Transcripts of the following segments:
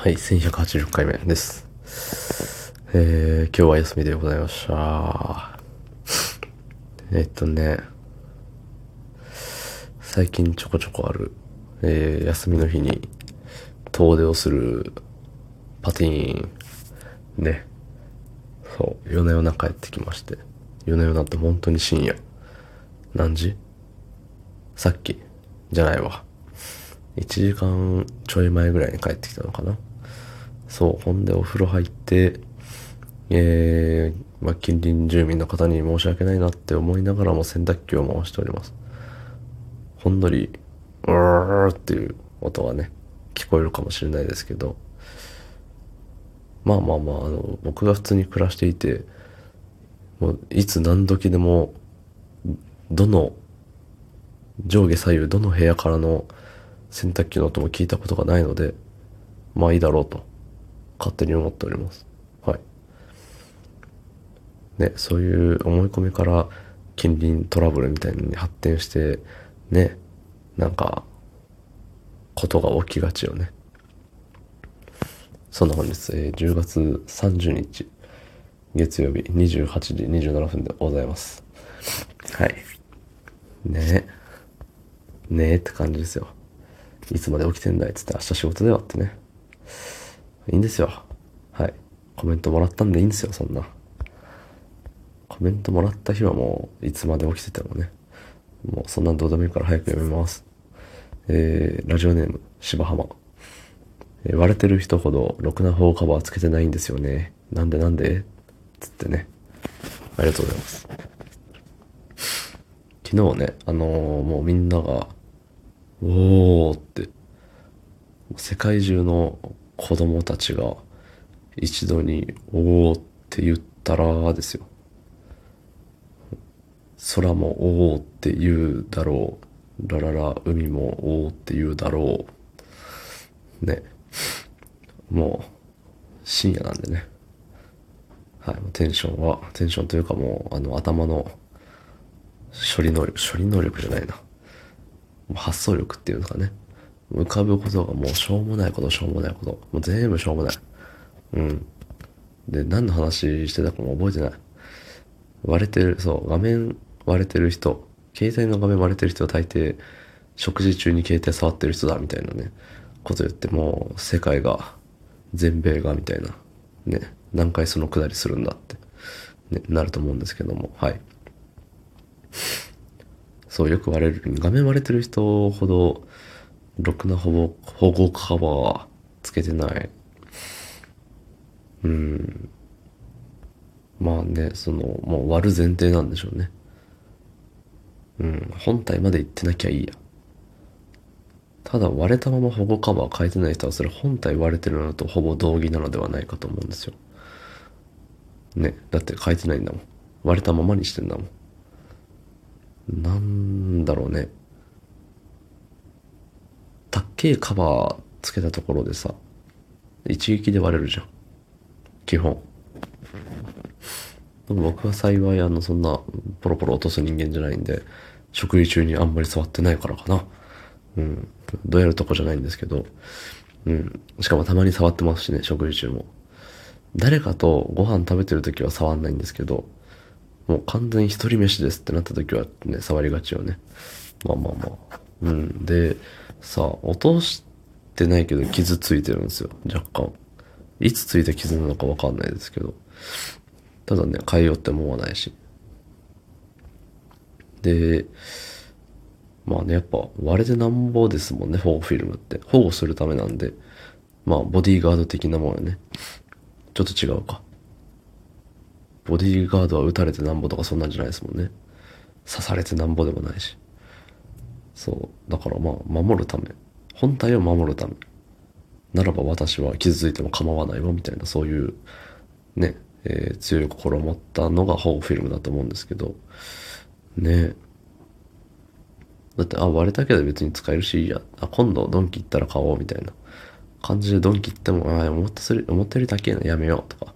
はい、1180回目です。えー、今日は休みでございました。えっとね、最近ちょこちょこある、えー、休みの日に遠出をするパティーン、ね、そう、夜な夜な帰ってきまして、夜な夜なって本当に深夜。何時？さっきじゃないわ。1時間ちょい前ぐらいに帰ってきたのかな。そう、ほんでお風呂入って、えー、まあ、近隣住民の方に申し訳ないなって思いながらも洗濯機を回しております。ほんのり、うーっていう音がね、聞こえるかもしれないですけど、まあまあまあ、あの、僕が普通に暮らしていて、もういつ何時でも、どの、上下左右どの部屋からの洗濯機の音も聞いたことがないので、まあいいだろうと、勝手に思っております。はい。ね、そういう思い込みから近隣トラブルみたいに発展して、ね、なんか、ことが起きがちよね。そんな本日、えー10月30日、月曜日28時27分でございます。はい。ねえ。ねえって感じですよ。いつまで起きてんだいっつって明日仕事だよってね。いいんですよ。はい。コメントもらったんでいいんですよ、そんな。コメントもらった日はもう、いつまで起きててもね。もうそんなんどうでもいいから早く読みます。えー、ラジオネーム、芝浜。えー割れてる人ほど、ろくな方カバーつけてないんですよね。なんでなんで？つってね。ありがとうございます。昨日ね、あのーもうみんなが、おーって、世界中の子供たちが一度に、おーって言ったらですよ。空もおーって言うだろう。ラララ、海もおーって言うだろう。ね。もう、深夜なんでね。はい、テンションは、テンションというかもう、あの、頭の処理能力、処理能力じゃないな。発想力っていうのかね。浮かぶことがもうしょうもないこと、しょうもないこと。もう全部しょうもない。うん。で、何の話してたかも覚えてない。割れてる、そう、画面割れてる人、携帯の画面割れてる人は大抵、食事中に携帯触ってる人だ、みたいなね、こと言って、もう、世界が、全米が、みたいな、ね、何回そのくだりするんだって、ね、なると思うんですけども、はい。そう、よく割れる、画面割れてる人ほど、ろくな保護、保護カバーつけてない。うん。まあね、その、もう割る前提なんでしょうね。うん、本体まで行ってなきゃいいや。ただ割れたまま保護カバー変えてない人はそれ本体割れてるのとほぼ同義なのではないかと思うんですよ。ね、だって変えてないんだもん。割れたままにしてんだもん。なんだろうね。けえカバーつけたところでさ、一撃で割れるじゃん。基本。でも僕は幸いあのそんなポロポロ落とす人間じゃないんで、食事中にあんまり触ってないからかな。うん。どうやるとこじゃないんですけど、うん。しかもたまに触ってますしね、食事中も。誰かとご飯食べてる時は触んないんですけど、もう完全に一人飯ですってなった時はね、触りがちよね。まあまあまあ。うん。で、さ、落としてないけど傷ついてるんですよ、若干。いつついた傷なのかわかんないですけど。ただね、変えようって思わないし。で、まあね、やっぱ割れてなんぼですもんね、保護フィルムって。保護するためなんで。まあ、ボディーガード的なものよね。ちょっと違うか。ボディーガードは撃たれてなんぼとかそんなんじゃないですもんね。刺されてなんぼでもないし。そう。だからまあ、守るため。本体を守るため。ならば私は傷ついても構わないわ、みたいな、そういう、ね、えー強い心を持ったのが保護フィルムだと思うんですけど、ねだって、あ、割れたけど別に使えるしいいや。あ、今度ドンキ行ったら買おうみたいな感じでドンキ行っても、あ、思ったする、思ったより高いのやめようとか。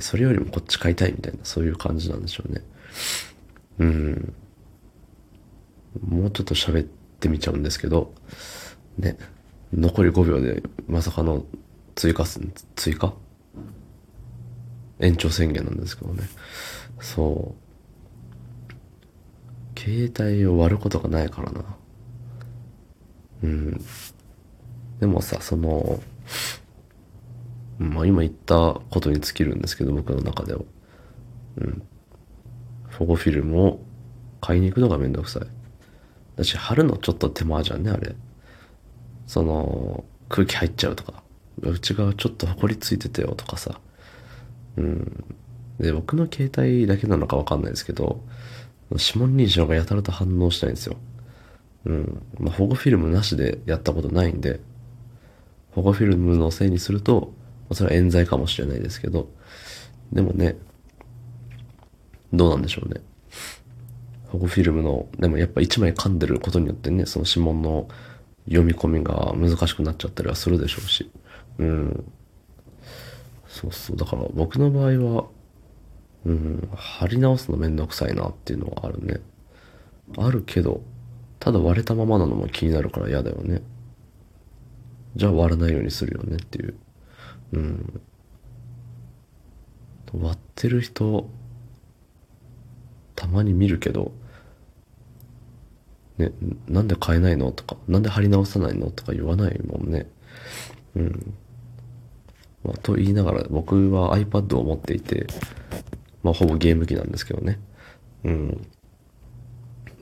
それよりもこっち買いたいみたいな、そういう感じなんでしょうね。うん。もうちょっと喋ってみちゃうんですけど、ね。残り5秒でまさかの追加す、追加？延長宣言なんですけどね。そう。携帯を割ることがないからな。うん。でもさ、その、まあ今言ったことに尽きるんですけど、僕の中では。うん。保護フィルムを買いに行くのがめんどくさい。だし、貼るのちょっと手間じゃんね、あれ。その、空気入っちゃうとか。内側ちょっと埃ついててよとかさ。うん。で、僕の携帯だけなのかわかんないですけど、指紋認証がやたらと反応しないんですよ。うん。まあ、保護フィルムなしでやったことないんで、保護フィルムのせいにすると、それは冤罪かもしれないですけど、でもね、どうなんでしょうね。保護フィルムの、でもやっぱ一枚噛んでることによってね、その指紋の読み込みが難しくなっちゃったりはするでしょうし。うん。そうそう。だから僕の場合は、うん、貼り直すのめんどくさいなっていうのはあるね。あるけど、ただ割れたままなのも気になるから嫌だよね。じゃあ割らないようにするよねっていう。うん。割ってる人、たまに見るけど、ね、なんで買えないの？とか、なんで貼り直さないの？とか言わないもんね。うん。まあ、と言いながら僕は iPad を持っていて、まあほぼゲーム機なんですけどね。うん。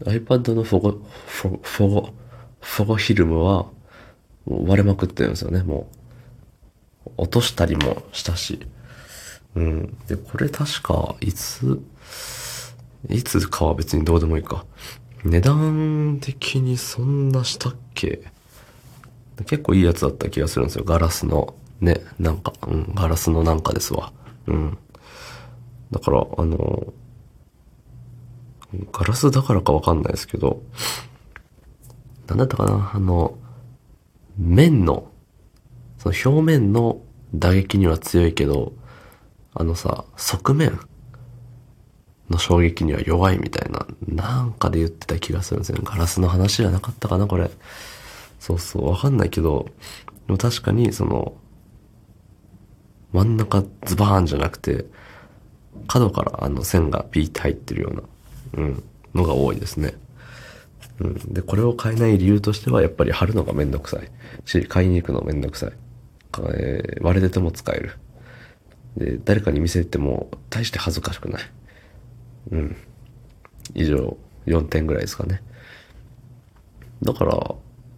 iPad のフォゴ、フォフォゴ、フォゴフィルムは割れまくってるんですよね、もう。落としたりもしたし。うん。で、これ確か、いつ、いつかは別にどうでもいいか。値段的にそんなしたっけ？結構いいやつだった気がするんですよ。ガラスの、ね、なんか、うん、ガラスのなんかですわ。うん。だから、あの、ガラスだからかわかんないですけど、なんだったかな、あの、面の、その表面の打撃には強いけど、あのさ、側面の衝撃には弱いみたいな、なんかで言ってた気がするんですよね。ガラスの話じゃなかったかな、これ。そうそう、わかんないけど、でも確かにその、真ん中ズバーンじゃなくて、角からあの線がピーって入ってるような、うん、のが多いですね。うん。で、これを買えない理由としては、やっぱり貼るのがめんどくさい。し、買いに行くのめんどくさい。えー割れてても使える。で、誰かに見せても、大して恥ずかしくない。うん。以上、4点ぐらいですかね。だから、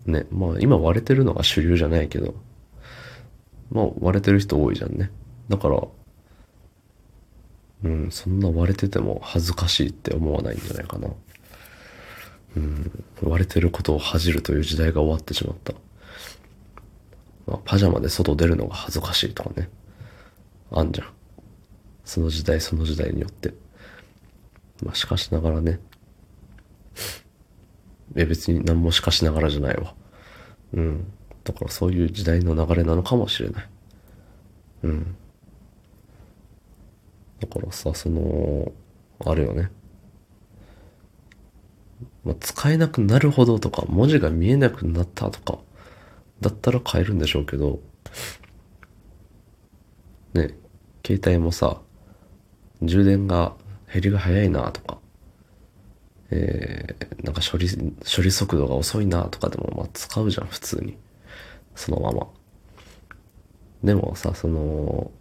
ね、まあ今割れてるのが主流じゃないけど、まあ割れてる人多いじゃんね。だから、うん、そんな割れてても恥ずかしいって思わないんじゃないかな。うん、割れてることを恥じるという時代が終わってしまった。まあ、パジャマで外出るのが恥ずかしいとかね。あんじゃん。その時代その時代によって。まあしかしながらね。え、別に何もしかしながらじゃないわ。うん。だからそういう時代の流れなのかもしれない。うん。だからさ、その、あるよね。まあ、使えなくなるほどとか、文字が見えなくなったとか、だったら買えるんでしょうけど、ね、携帯もさ、充電が減りが早いなとか、えー、なんか処理、処理速度が遅いなとかでも、まあ使うじゃん、普通に。そのまま。でもさ、その、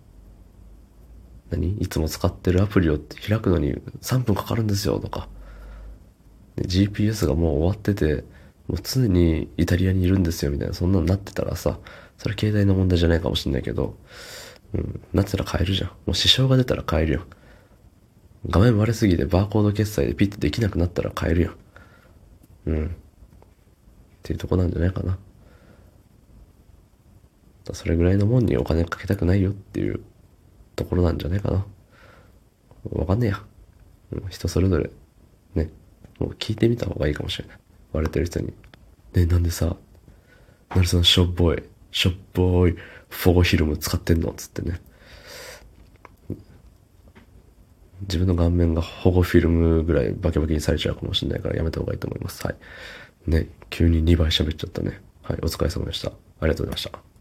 何？いつも使ってるアプリを開くのに3分かかるんですよとか。GPS がもう終わってて、もう常にイタリアにいるんですよみたいな、そんなのなってたらさ、それ携帯の問題じゃないかもしんないけど、うん、なってたら買えるじゃん。もう支障が出たら買えるよ。画面割れすぎてバーコード決済でピッとできなくなったら買えるよ。うん。っていうとこなんじゃないかな。それぐらいのもんにお金かけたくないよっていうところなんじゃないかな。わかんねえや。うん人それぞれ、ね。もう聞いてみた方がいいかもしれない。割れてる人に。ねえ、なんでさ、なるさんしょっぽい、しょっぽい、フォゴフィルム使ってんのつってね。自分の顔面が保護フィルムぐらいバキバキにされちゃうかもしれないからやめた方がいいと思います。はい。ね、急に2倍喋っちゃったね。はい、お疲れ様でした。ありがとうございました。